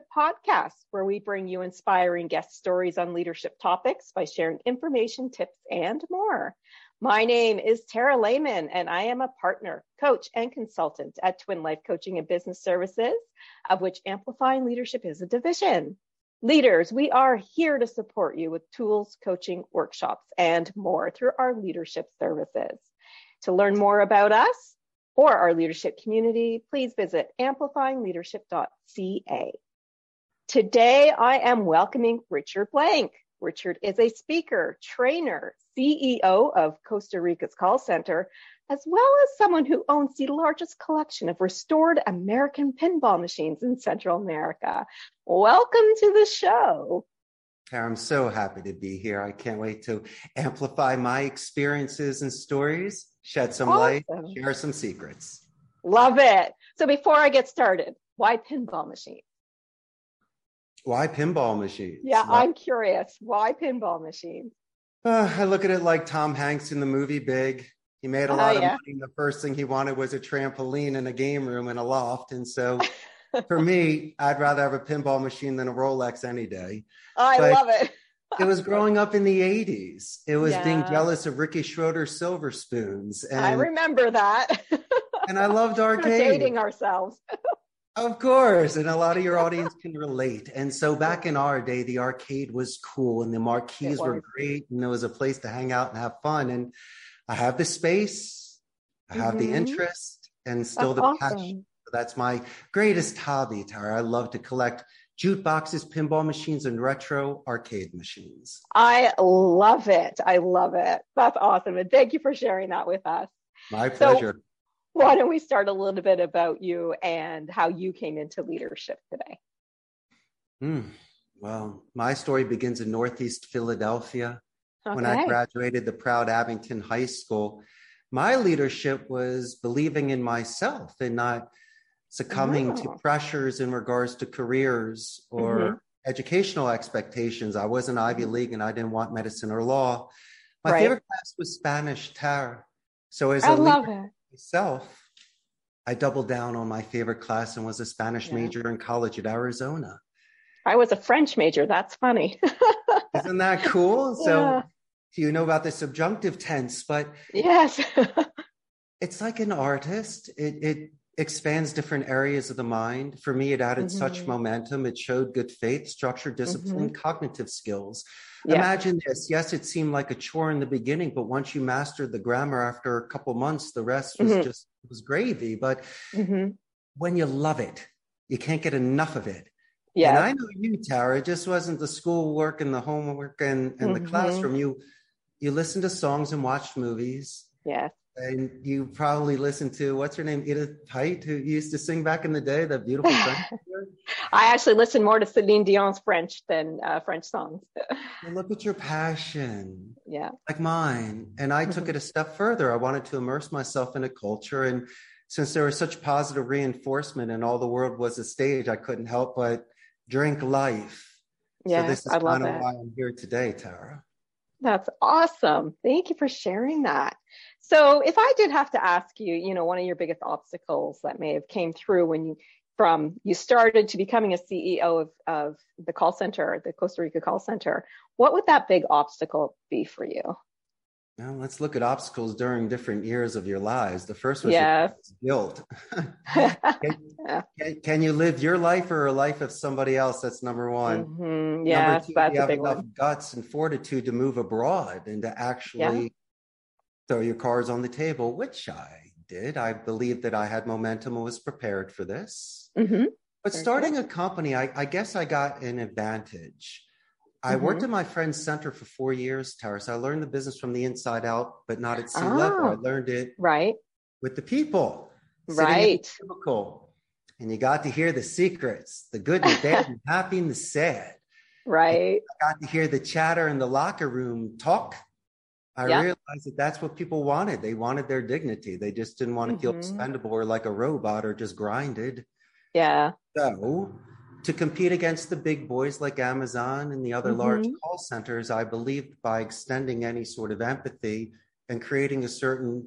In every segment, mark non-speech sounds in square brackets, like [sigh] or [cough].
Leadership podcast, where we bring you inspiring guest stories on leadership topics by sharing information, tips, and more. My name is Tara Lehman, and I am a partner, coach, and consultant at Twin Life Coaching and Business Services, of which Amplifying Leadership is a division. Leaders, we are here to support you with tools, coaching, workshops, and more through our leadership services. To learn more about us or our leadership community, please visit amplifyingleadership.ca. Today, I am welcoming Richard Blank. Richard is a speaker, trainer, CEO of Costa Rica's call center, as well as someone who owns the largest collection of restored American pinball machines in Central America. Welcome to the show. I'm so happy to be here. I can't wait to amplify my experiences and stories, shed some awesome. light, share some secrets. Love it. So before I get started, why pinball machines? Why pinball machines? Yeah, why? I'm curious. Why pinball machines? Uh, I look at it like Tom Hanks in the movie Big. He made a oh, lot of yeah. money. The first thing he wanted was a trampoline and a game room and a loft. And so [laughs] for me, I'd rather have a pinball machine than a Rolex any day. Oh, I but love it. it was growing up in the 80s. It was yeah. being jealous of Ricky Schroder's silver spoons. And, I remember that. and I loved [laughs] arcade. We're dating ourselves. [laughs] Of course. And a lot of your audience can relate. And so back in our day, the arcade was cool and the marquees were great and it was a place to hang out and have fun. And I have the space, I have mm-hmm. the interest, and still that's the awesome. passion. That's my greatest hobby, Tara. I love to collect juke boxes, pinball machines, and retro arcade machines. I love it. I love it. That's awesome. And thank you for sharing that with us. My pleasure. So, why don't we start a little bit about you and how you came into leadership today? Mm, well, my story begins in Northeast Philadelphia. Okay. When I graduated the proud Abington High School, my leadership was believing in myself and not succumbing oh. to pressures in regards to careers or mm-hmm. educational expectations. I wasn't Ivy mm-hmm. League and I didn't want medicine or law. My right. favorite class was Spanish Tara. So as I a leader, myself, I doubled down on my favorite class and was a Spanish yeah. major in college at Arizona. I was a French major. That's funny. [laughs] Isn't that cool? So yeah. you know about the subjunctive tense, but yes, [laughs] it's like an artist. It it expands different areas of the mind. For me, it added mm-hmm. such momentum. It showed good faith, structure, discipline, mm-hmm. cognitive skills. Yeah. Imagine this. Yes, it seemed like a chore in the beginning, but once you mastered the grammar after a couple months, the rest was mm-hmm. just was gravy. But mm-hmm. when you love it, you can't get enough of it. Yeah. And I know you, Tara. It just wasn't the schoolwork and the homework and, and the mm-hmm. classroom. You you listened to songs and watched movies. Yes. And you probably listened to what's her name, Edith Piaf, who used to sing back in the day, that beautiful [laughs] French. I actually listen more to Celine Dion's French than uh, French songs. [laughs] well, look at your passion. Yeah. Like mine. And I took mm-hmm. it a step further. I wanted to immerse myself in a culture. And since there was such positive reinforcement and all the world was a stage, I couldn't help but drink life. Yeah, so this is I love kind of why I'm here today, Tara. That's awesome. Thank you for sharing that. So if I did have to ask you, you know, one of your biggest obstacles that may have came through when you from you started to becoming a CEO of, of the call center, the Costa Rica call center, what would that big obstacle be for you? Well, let's look at obstacles during different years of your lives. The first was yes. [laughs] guilt. can, yeah. [laughs] can, can, you live your life or a life of somebody else? That's number one. Mm-hmm. Yeah, number two, that's you have enough one. guts and fortitude to move abroad and to actually yeah. Throw your cards on the table, which I did. I believed that I had momentum and was prepared for this. Mm-hmm. But Very starting cool. a company, I, I guess I got an advantage I mm-hmm. worked at my friend's center for four years, Tara. So I learned the business from the inside out, but not at C oh, level. I learned it right with the people. Right. And you got to hear the secrets, the good, the bad, [laughs] the happy, and the sad. Right. And I got to hear the chatter in the locker room talk. I yeah. realized that that's what people wanted. They wanted their dignity. They just didn't want to mm-hmm. feel expendable or like a robot or just grinded. Yeah. So to compete against the big boys like Amazon and the other mm-hmm. large call centers, I believed by extending any sort of empathy and creating a certain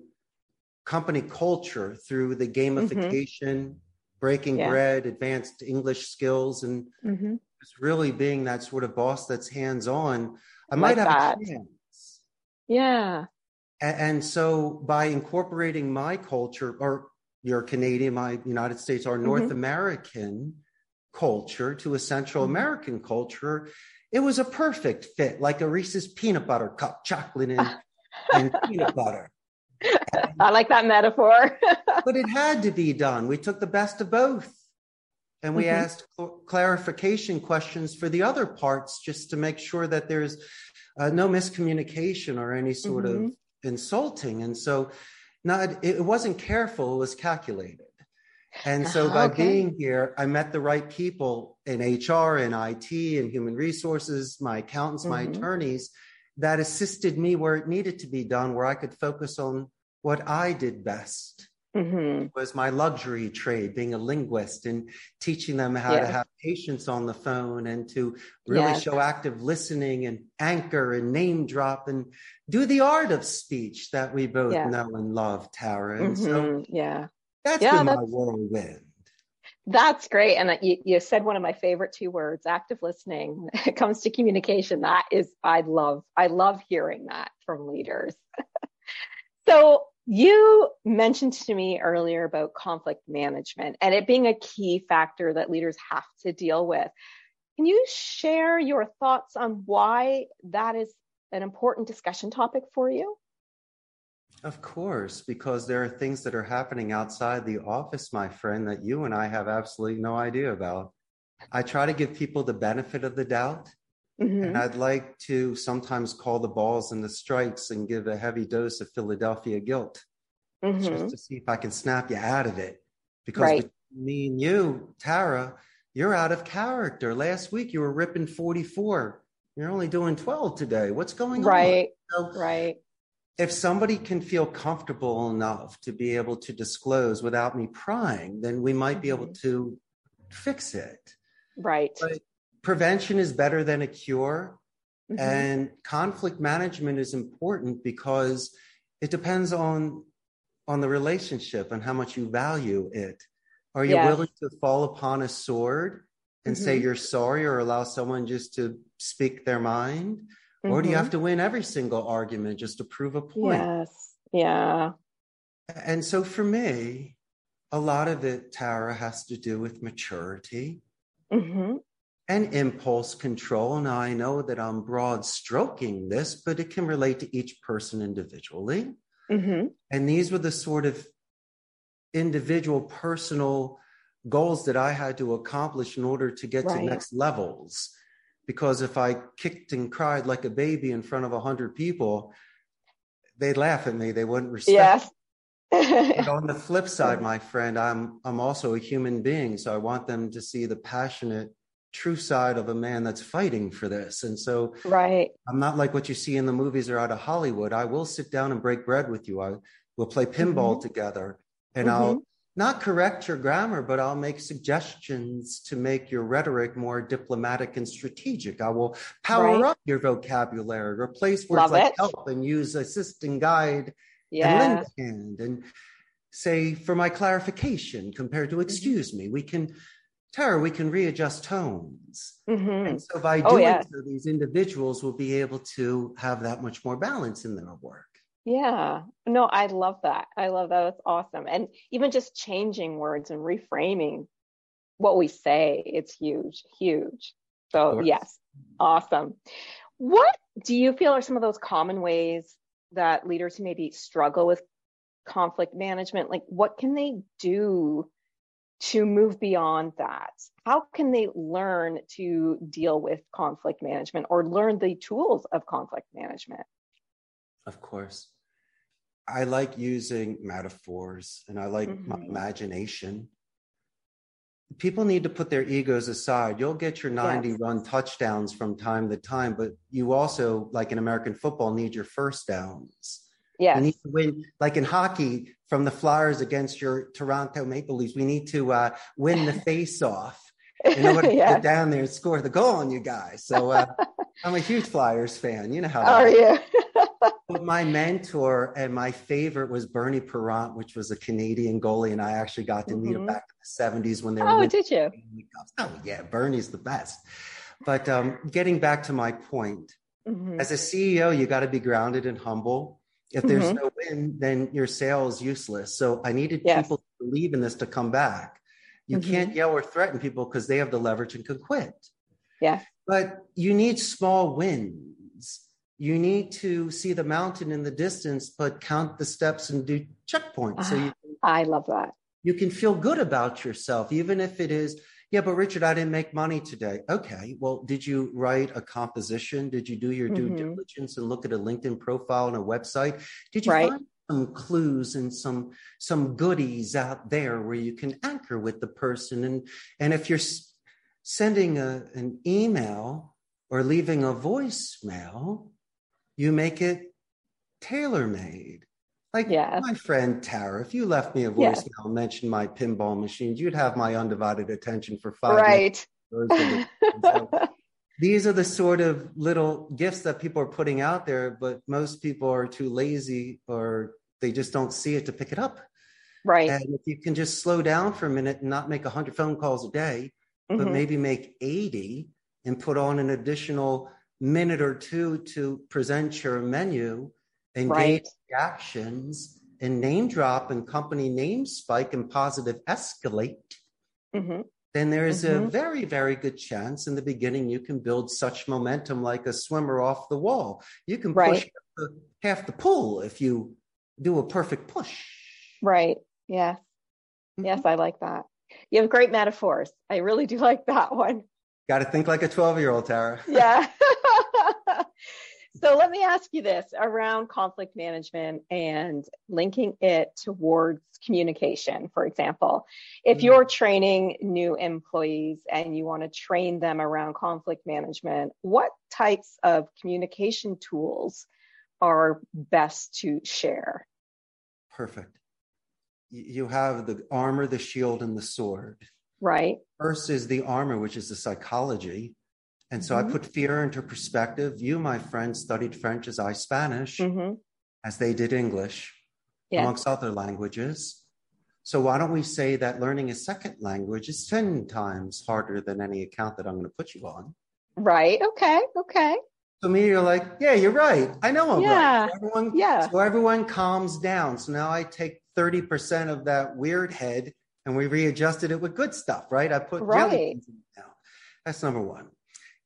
company culture through the mm-hmm. gamification, mm-hmm. breaking yeah. bread, advanced English skills, and mm-hmm. just really being that sort of boss that's hands on. I might have that. a chance. Yeah. And, and, so by incorporating my culture, or you're Canadian, my United States, our North mm-hmm. American culture to a Central mm-hmm. American culture, it was a perfect fit, like a Reese's peanut butter cup, chocolate and, [laughs] and peanut butter. I like that metaphor. [laughs] but it had to be done. We took the best of both. And we mm-hmm. asked cl- clarification questions for the other parts just to make sure that there's uh, no miscommunication or any sort mm-hmm. of insulting. And so, not it wasn't careful; it was calculated. And so, by okay. being here, I met the right people in HR and IT and human resources, my accountants, mm-hmm. my attorneys, that assisted me where it needed to be done, where I could focus on what I did best. Mm-hmm. was my luxury trade, being a linguist and teaching them how yes. to have patience on the phone and to really yes. show active listening and anchor and name drop and do the art of speech that we both yeah. know and love, Tara. And mm-hmm. so yeah, that's yeah, been that's, my whirlwind. That's great. And you, you said one of my favorite two words, active listening. [laughs] It comes to communication, that is, I love, I love hearing that from leaders. [laughs] so you mentioned to me earlier about conflict management and it being a key factor that leaders have to deal with. Can you share your thoughts on why that is an important discussion topic for you? Of course, because there are things that are happening outside the office, my friend, that you and I have absolutely no idea about. I try to give people the benefit of the doubt. Mm-hmm. And I'd like to sometimes call the balls and the strikes and give a heavy dose of Philadelphia guilt mm-hmm. just to see if I can snap you out of it. Because right. me and you, Tara, you're out of character. Last week you were ripping 44. You're only doing 12 today. What's going right. on? Right. So, right if somebody can feel comfortable enough to be able to disclose without me prying, then we might be able mm-hmm. to fix it. Right. But prevention is better than a cure. Mm-hmm. And conflict management is important because it depends on on the relationship and how much you value it. Are you willing to fall upon a sword and mm-hmm. say you're sorry or allow someone just to speak their mind? Mm-hmm. Or do you have mm-hmm. to win every single argument just to prove a point? Yes. Yeah. And so for me, a lot of it, Tara, has to do with maturity mm-hmm. And impulse control. Now, I know that I'm broad stroking this, but it can relate to each person individually. Mm-hmm. And these were the sort of individual personal goals that I had to accomplish in order to get right. to next levels because if I kicked and cried like a baby in front of a hundred people, they'd laugh at me. They wouldn't respect. Yes. but on the flip [laughs] side, my friend, I'm I'm also a human being, so I want them to see the passionate, true side of a man that's fighting for this. And so, right, I'm not like what you see in the movies or out of Hollywood. I will sit down and break bread with you. I will play pinball mm-hmm. together, and mm-hmm. I'll not correct your grammar, but I'll make suggestions to make your rhetoric more diplomatic and strategic. I will power right. up your vocabulary, replace words Love like it. help and use assist and guide yeah. and lend hand and say for my clarification compared to mm-hmm. excuse mm-hmm. me. We can Tara, we can readjust tones. Mm-hmm. And so by oh, doing oh, yeah. so, these individuals will be able to have that much more balance in their work. Yeah. No, I love that. I love that. That's awesome. And even just changing words and reframing what we say, it's huge, huge. So, yes, awesome. What do you feel are some of those common ways that leaders who maybe struggle with conflict management, like what can they do to move beyond that? How can they learn to deal with conflict management or learn the tools of conflict management? Of course. I like using metaphors and I like mm-hmm. my imagination. People need to put their egos aside. You'll get your 90 yes. run touchdowns from time to time, but you also, like in American football, need your first downs. Yeah. You need to win, like in hockey, from the Flyers against your Toronto Maple Leafs. We need to uh, win the [laughs] face off in order to get down there and score the goal on you guys. So uh, [laughs] I'm a huge Flyers fan. You know how. Are you? [laughs] but my mentor and my favorite was Bernie Parent, which was a Canadian goalie, and I actually got to mm-hmm. meet him back in the 70s when they were. Oh, did you? Oh, yeah, Bernie's the best. But um, getting back to my point, mm-hmm. as a CEO, you got to be grounded and humble. If there's mm-hmm. no win, then your sale is useless. So I needed yes. people to believe in this to come back. You mm-hmm. can't yell or threaten people because they have the leverage and can quit. Yeah. But you need small wins. You need to see the mountain in the distance, but count the steps and do checkpoints. So you, I love that. You can feel good about yourself, even if it is, yeah, but Richard, I didn't make money today. Okay. Well, did you write a composition? Did you do your due mm-hmm. diligence and look at a LinkedIn profile and a website? Did you right. find some clues and some some goodies out there where you can anchor with the person and and if you're sending a, an email or leaving a voicemail, you make it tailor made. Like yes. my friend Tara, if you left me a voicemail yes. mention my pinball machines, you'd have my undivided attention for five right. minutes. [laughs] so these are the sort of little gifts that people are putting out there, but most people are too lazy or they just don't see it to pick it up. Right. And if you can just slow down for a minute and not make 100 phone calls a day, mm-hmm. but maybe make 80 and put on an additional minute or two to present your menu, engage right. reactions, and name drop and company name spike and positive escalate, mm-hmm. then there is mm-hmm. a very, very good chance in the beginning you can build such momentum like a swimmer off the wall. You can right. push half the, half the pool if you do a perfect push. Right. Yes. Mm-hmm. Yes, I like that. You have great metaphors. I really do like that one. Got to think like a 12 year old, Tara. Yeah. [laughs] so let me ask you this around conflict management and linking it towards communication, for example. If mm-hmm. you're training new employees and you want to train them around conflict management, what types of communication tools are best to share? Perfect you have the armor, the shield, and the sword. Right. First is the armor, which is the psychology. And so mm-hmm. I put fear into perspective. You, my friend, studied French as I Spanish, mm-hmm. as they did English, yeah. amongst other languages. So why don't we say that learning a second language is 10 times harder than any account that I'm going to put you on? Right. Okay. Okay. So me, you're like, yeah, you're right. I know I'm yeah. right. So everyone, yeah. So everyone calms down. So now I take 30% of that weird head and we readjusted it with good stuff, right? I put right. jelly beans in it now. That's number one.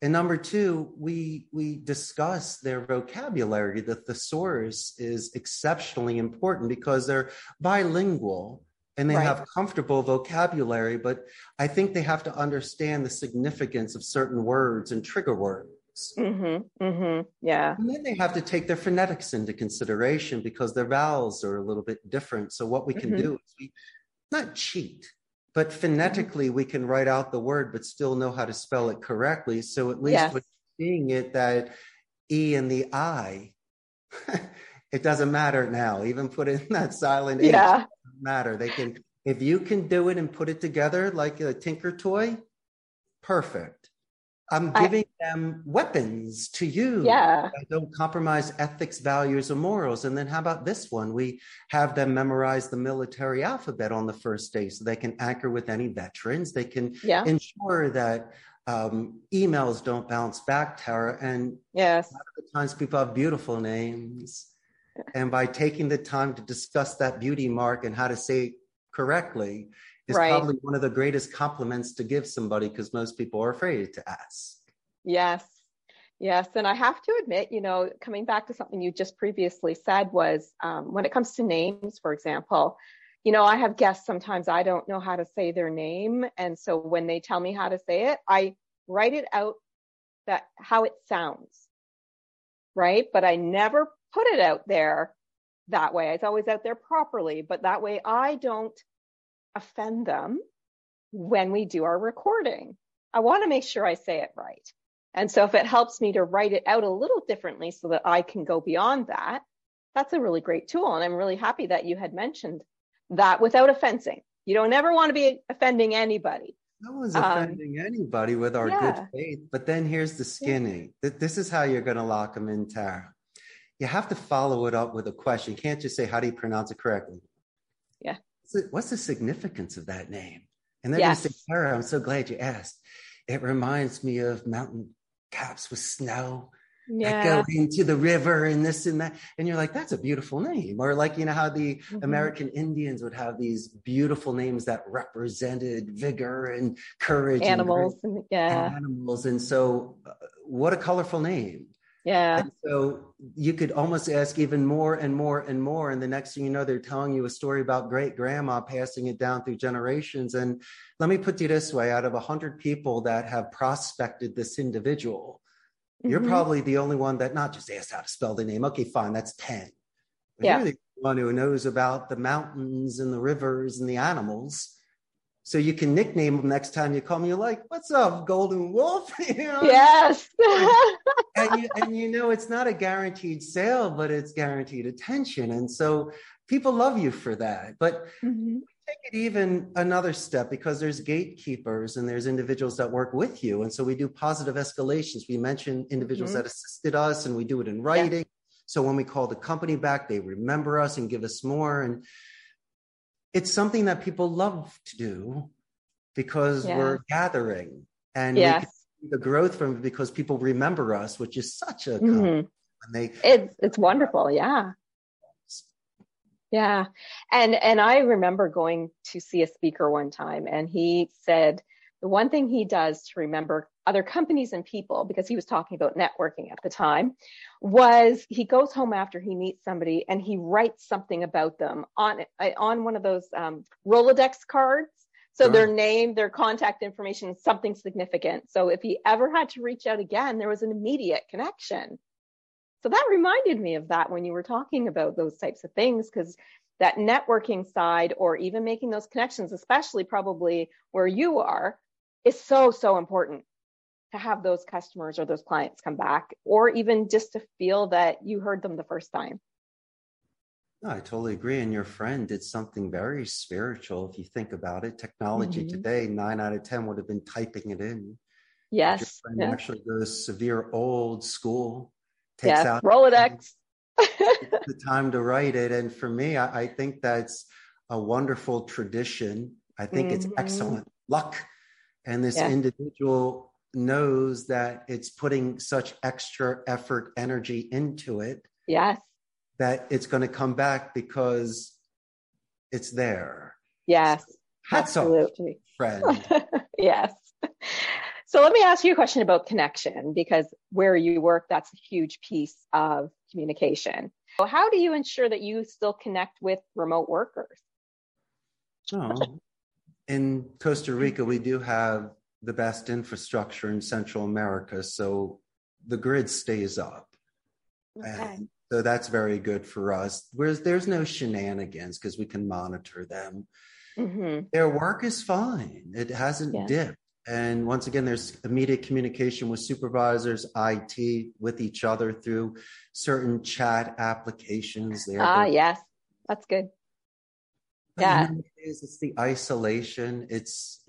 And number two, we we discuss their vocabulary. The thesaurus is exceptionally important because they're bilingual and they right. have comfortable vocabulary, but I think they have to understand the significance of certain words and trigger words. Mm-hmm, mm-hmm, yeah. And then they have to take their phonetics into consideration because their vowels are a little bit different. So what we can mm-hmm. do is we not cheat, but phonetically we can write out the word but still know how to spell it correctly. So at least yes. we're seeing it that E and the I, [laughs] it doesn't matter now. Even put in that silent H, yeah. matter. They can if you can do it and put it together like a tinker toy, perfect. I'm giving I, them weapons to use. Yeah. I don't compromise ethics, values, or morals. And then how about this one? We have them memorize the military alphabet on the first day so they can anchor with any veterans. They can yeah. ensure that um, emails don't bounce back, Tara. And yes. a lot of the times people have beautiful names. And by taking the time to discuss that beauty mark and how to say it correctly, is right. probably one of the greatest compliments to give somebody because most people are afraid to ask. Yes. Yes. And I have to admit, you know, coming back to something you just previously said was um, when it comes to names, for example, you know, I have guests sometimes I don't know how to say their name. And so when they tell me how to say it, I write it out that how it sounds. Right. But I never put it out there that way. It's always out there properly, but that way I don't offend them when we do our recording. I want to make sure I say it right. And so if it helps me to write it out a little differently so that I can go beyond that, that's a really great tool. And I'm really happy that you had mentioned that without offending. You don't ever want to be offending anybody. No one's um, offending anybody with our yeah. good faith. But then here's the skinny. Yeah. This is how you're going to lock them in, Tara. you have to follow it up with a question. You can't just say, How do you pronounce it correctly? Yeah. What's the significance of that name? And they're yes. going to say, Tara, I'm so glad you asked. It reminds me of mountain caps with snow yeah. that go into the river and this and that. And you're like, that's a beautiful name. Or like, you know, how the mm-hmm. American Indians would have these beautiful names that represented vigor and courage. Animals. And, yeah. Animals. And so uh, what a colorful name. Yeah. And so you could almost ask even more and more and more. And the next thing you know, they're telling you a story about great grandma passing it down through generations. And let me put you this way out of 100 people that have prospected this individual, mm-hmm. you're probably the only one that not just asked how to spell the name. Okay, fine, that's 10. But yeah. You're the one who knows about the mountains and the rivers and the animals so you can nickname them next time you call me. You're like, "What's up, Golden Wolf?" [laughs] you know? Yes. [laughs] and, you, and you know it's not a guaranteed sale, but it's guaranteed attention, and so people love you for that. But mm-hmm. take it even another step because there's gatekeepers and there's individuals that work with you, and so we do positive escalations. We mention individuals mm-hmm. that assisted us, and we do it in writing. Yeah. So when we call the company back, they remember us and give us more. And it's something that people love to do because yeah. we're gathering and yes. the growth from it because people remember us, which is such a mm-hmm. they it's it's wonderful, yeah. Yeah. And and I remember going to see a speaker one time and he said the one thing he does to remember other companies and people, because he was talking about networking at the time, was he goes home after he meets somebody and he writes something about them on on one of those um, Rolodex cards. So right. their name, their contact information, something significant. So if he ever had to reach out again, there was an immediate connection. So that reminded me of that when you were talking about those types of things, because that networking side or even making those connections, especially probably where you are, is so, so important to have those customers or those clients come back, or even just to feel that you heard them the first time. No, I totally agree. And your friend did something very spiritual. If you think about it, technology mm-hmm. today, nine out of 10 would have been typing it in. Yes. Your friend actually goes severe old school, takes yes. out Rolodex. [laughs] the time to write it. And for me, I, I think that's a wonderful tradition. I think mm-hmm. it's excellent luck and this yeah. individual knows that it's putting such extra effort energy into it yes. that it's going to come back because it's there. Yes. So, absolutely. friend. [laughs] Yes. So let me ask you a question about connection because where you work that's a huge piece of communication. So how do you ensure that you still connect with remote workers? Oh in Costa Rica, we do have the best infrastructure in Central America, so the grid stays up. Okay. And so that's very good for us. Whereas there's no shenanigans because we can monitor them. Mm-hmm. Their work is fine. It hasn't yeah. dipped. And once again, there's immediate communication with supervisors, IT, with each other through certain chat applications. There, ah, yes, that's good yeah it is it's the isolation it's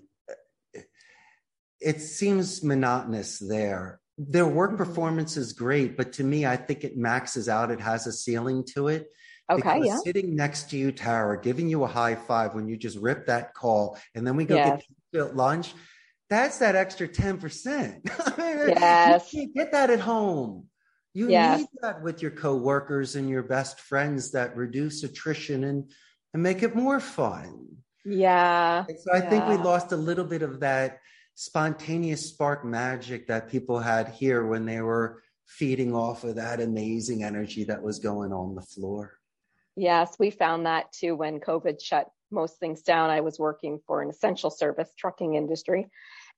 it seems monotonous there their work mm-hmm. performance is great but to me i think it maxes out it has a ceiling to it okay yeah. sitting next to you tara giving you a high five when you just rip that call and then we go yes. get lunch that's that extra 10% [laughs] yes you get that at home you yes. need that with your coworkers and your best friends that reduce attrition and and make it more fun. Yeah. And so I yeah. think we lost a little bit of that spontaneous spark magic that people had here when they were feeding off of that amazing energy that was going on the floor. Yes, we found that too when COVID shut most things down. I was working for an essential service trucking industry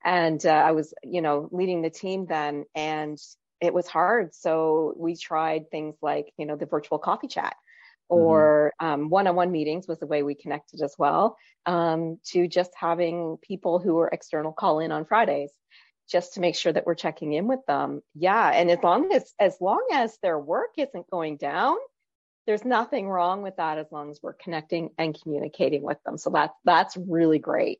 and uh, I was, you know, leading the team then and it was hard. So we tried things like, you know, the virtual coffee chat Mm-hmm. or um, one-on-one meetings was the way we connected as well um, to just having people who are external call in on fridays just to make sure that we're checking in with them. Yeah and as long as as long as their work isn't going down there's nothing wrong with that as long as we're connecting and communicating with them. So that's that's really great.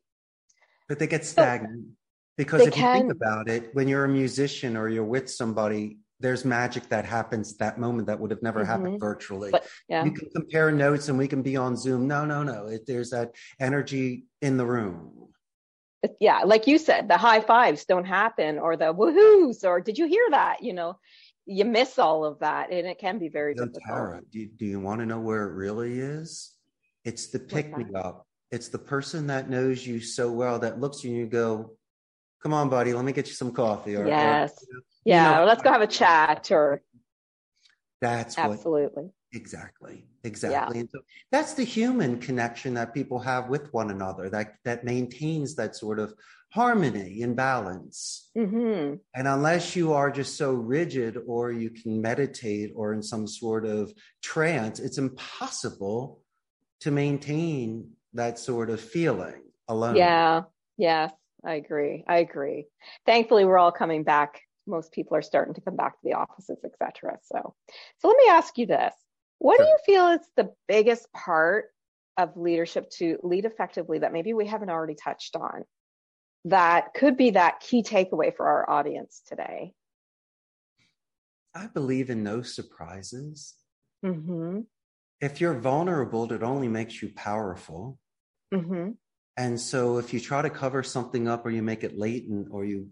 But they get stagnant so because if can, you think about it when you're a musician or you're with somebody there's magic that happens that moment that would have never mm-hmm. happened virtually. But, yeah. You can compare notes and we can be on Zoom. No, no, no. It, there's that energy in the room. Yeah, like you said, the high fives don't happen or the woohoos or did you hear that? You know, you miss all of that and it can be very difficult. Tara, do, do you want to know where it really is? It's the pick me up. It's the person that knows you so well that looks at you and you go, come on, buddy, let me get you some coffee. Or, yes. Or, you know, yeah. You know, let's go have a chat or. That's absolutely. What, exactly. Exactly. Yeah. And so that's the human connection that people have with one another that, that maintains that sort of harmony and balance. Mm-hmm. And unless you are just so rigid or you can meditate or in some sort of trance, it's impossible to maintain that sort of feeling alone. Yeah. Yes. I agree. I agree. Thankfully, we're all coming back. Most people are starting to come back to the offices, etc. So, so let me ask you this: What sure. do you feel is the biggest part of leadership to lead effectively that maybe we haven't already touched on? That could be that key takeaway for our audience today. I believe in no surprises. Mm-hmm. If you're vulnerable, it only makes you powerful. Mm-hmm. And so if you try to cover something up or you make it latent or you,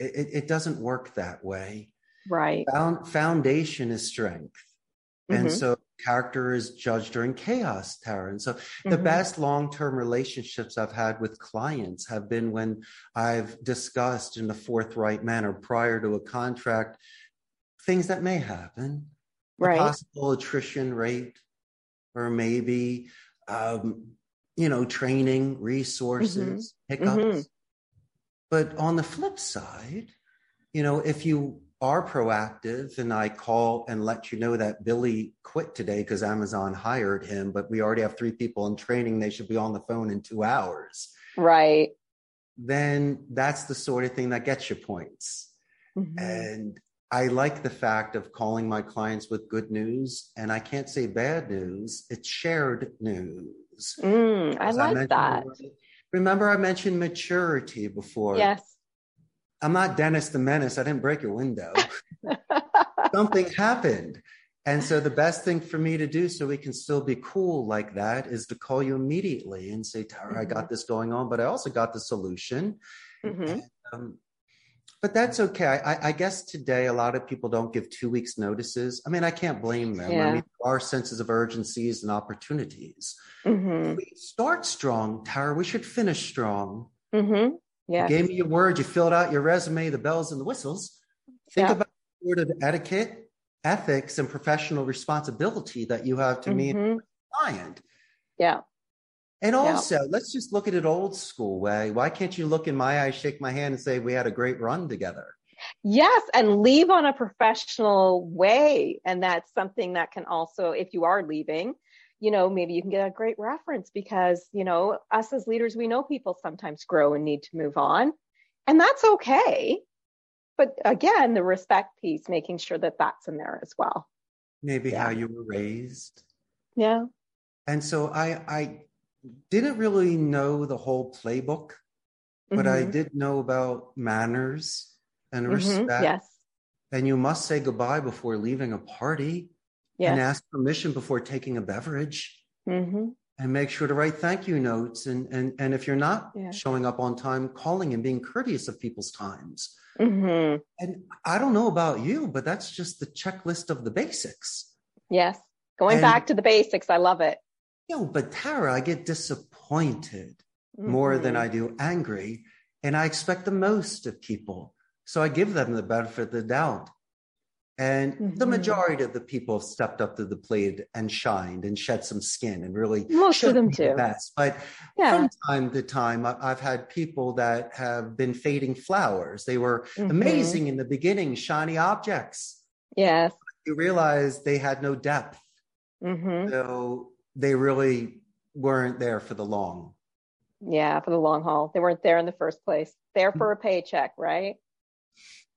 it, it doesn't work that way. Right. Found, foundation is strength. Mm-hmm. And so character is judged during chaos, Tara. And so the mm-hmm. best long term relationships I've had with clients have been when I've discussed in a forthright manner prior to a contract things that may happen, right. possible attrition rate, or maybe um, you know, training, resources, mm-hmm. hiccups. But on the flip side, you know, if you are proactive and I call and let you know that Billy quit today because Amazon hired him, but we already have three people in training, they should be on the phone in two hours. Right. Then that's the sort of thing that gets you points. Mm-hmm. And I like the fact of calling my clients with good news, and I can't say bad news, it's shared news. Mm, I like I that. Remember, I mentioned maturity before. Yes. I'm not Dennis the Menace. I didn't break your window. [laughs] Something happened. And so the best thing for me to do so we can still be cool like that is to call you immediately and say, Tara, mm-hmm. I got mm-hmm. this going on, but I also got the solution. Mm-hmm. And, um, but that's okay. I, I, guess today a lot of people don't give two weeks notices. I mean, I can't blame them. Yeah. I mean, there are senses of urgencies and opportunities. Mm-hmm. we start strong, Tara. We should finish strong. Mm-hmm. Yeah. You gave me your word. You filled out your resume, the bells and the whistles. Think yeah. about the word of etiquette, ethics, and professional responsibility that you have to mm-hmm. me and client. Yeah. And also, yeah. let's just look at it old school way. Why can't you look in my eyes, shake my hand, and say we had a great run together? Yes, and leave on a professional way. And that's something that can also, if you are leaving, you know, maybe you can get a great reference because, you know, us as leaders, we know people sometimes grow and need to move on. And that's okay. But again, the respect piece, making sure that that's in there as well. Maybe yeah. how you were raised. Yeah. And so I, I didn't really know the whole playbook, but mm-hmm. I did know about manners and mm-hmm. respect. Yes. And you must say goodbye before leaving a party yes. and ask permission before taking a beverage. Mm-hmm. And make sure to write thank you notes. And, and, and if you're not yeah. showing up on time, calling and being courteous of people's times. Mm-hmm. And I don't know about you, but that's just the checklist of the basics. Yes. Going and, back to the basics. I love it you know, but Tara, I get disappointed mm-hmm. more than mm-hmm. I do angry, and I expect the most of people. So I give them the benefit of the doubt. And mm-hmm. the majority of the people have stepped up to the plate and shined and shed some skin and really most of them. The best. But yeah. from time to time, I've had people that have been fading flowers. They were mm-hmm. amazing in the beginning, shiny objects. Yes. You realize they had no depth. Mm-hmm. So they really weren't there for the long. Yeah, for the long haul. They weren't there in the first place. There for a paycheck, right?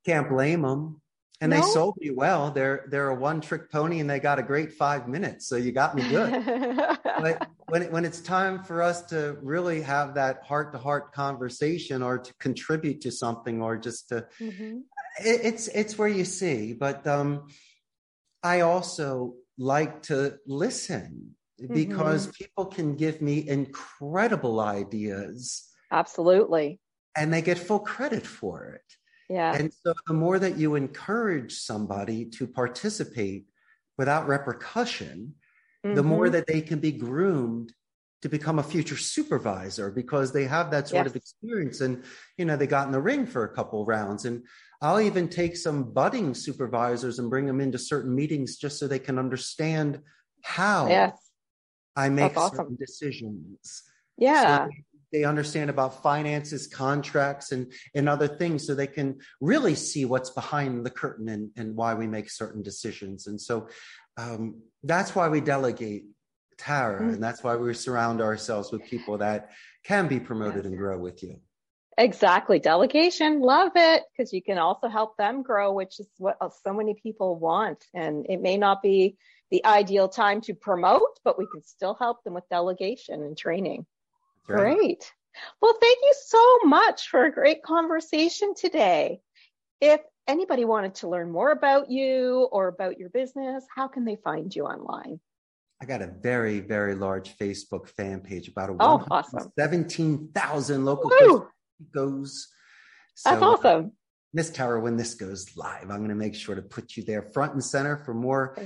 Can't blame them. And no? they sold me well. They're they're a one trick pony, and they got a great five minutes. So you got me good. [laughs] but when it, when it's time for us to really have that heart to heart conversation, or to contribute to something, or just to, mm-hmm. it's it's where you see, but um, I also like to listen because mm-hmm. people can give me incredible ideas. Absolutely. And they get full credit for it. Yeah. And so the more that you encourage somebody to participate without repercussion, mm-hmm. the more that they can be groomed to become a future supervisor because they have that sort yes. of experience and you know they got in the ring for a couple rounds and i'll even take some budding supervisors and bring them into certain meetings just so they can understand how yes. I make That's certain awesome. decisions yeah so they understand about finances contracts and and other things so they can really see what's behind the curtain and, and why we make certain decisions and so um, that's why we delegate Tara. Mm-hmm. And that's why we surround ourselves with people that can be promoted and grow with you. Exactly. Delegation. Love it. Because you can also help them grow, which is what so many people want. And it may not be the ideal time to promote, but we can still help them with delegation and training. Right. Great. Well, thank you so much for a great conversation today. If anybody wanted to learn more about you or about your business, how can they find you online? I got a very, very large Facebook fan page, about a oh, awesome. 17,000 local goes. So, That's uh, awesome. Uh, Miss Tara, when this goes live, I'm going to make sure to put you there front and center for more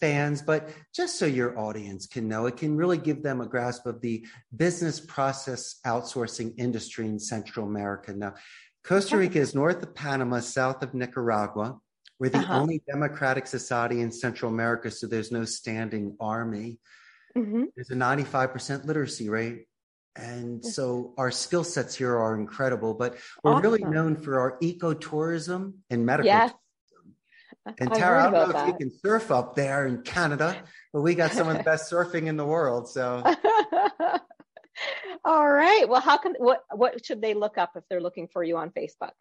fans. But just so your audience can know, it can really give them a grasp of the business process outsourcing industry in Central America. Now, Costa Rica is north of Panama, south of Nicaragua. We're the uh-huh. only democratic society in Central America, so there's no standing army. Mm-hmm. There's a 95% literacy rate. And so our skill sets here are incredible, but we're awesome. really known for our ecotourism and medical. Yes. And Tara, I don't know if that. you can surf up there in Canada, but we got some of the best surfing in the world. So [laughs] all right. Well, how can what what should they look up if they're looking for you on Facebook?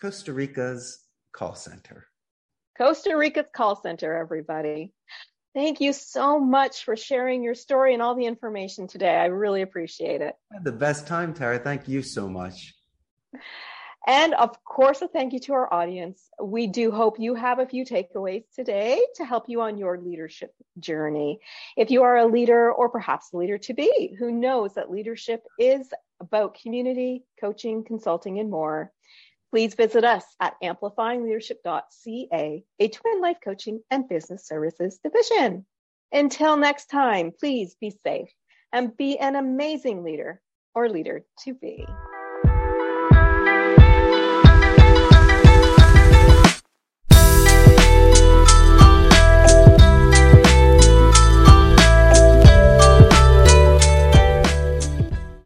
Costa Rica's call center. Costa Rica's call center, everybody. Thank you so much for sharing your story and all the information today. I really appreciate it. the best time, Tara. Thank you so much. And of course, a thank you to our audience. We do hope you have a few takeaways today to help you on your leadership journey. If you are a leader or perhaps a leader to be who knows that leadership is about community, coaching, consulting, and more, Please visit us at amplifyingleadership.ca, a twin life coaching and business services division. Until next time, please be safe and be an amazing leader or leader to be.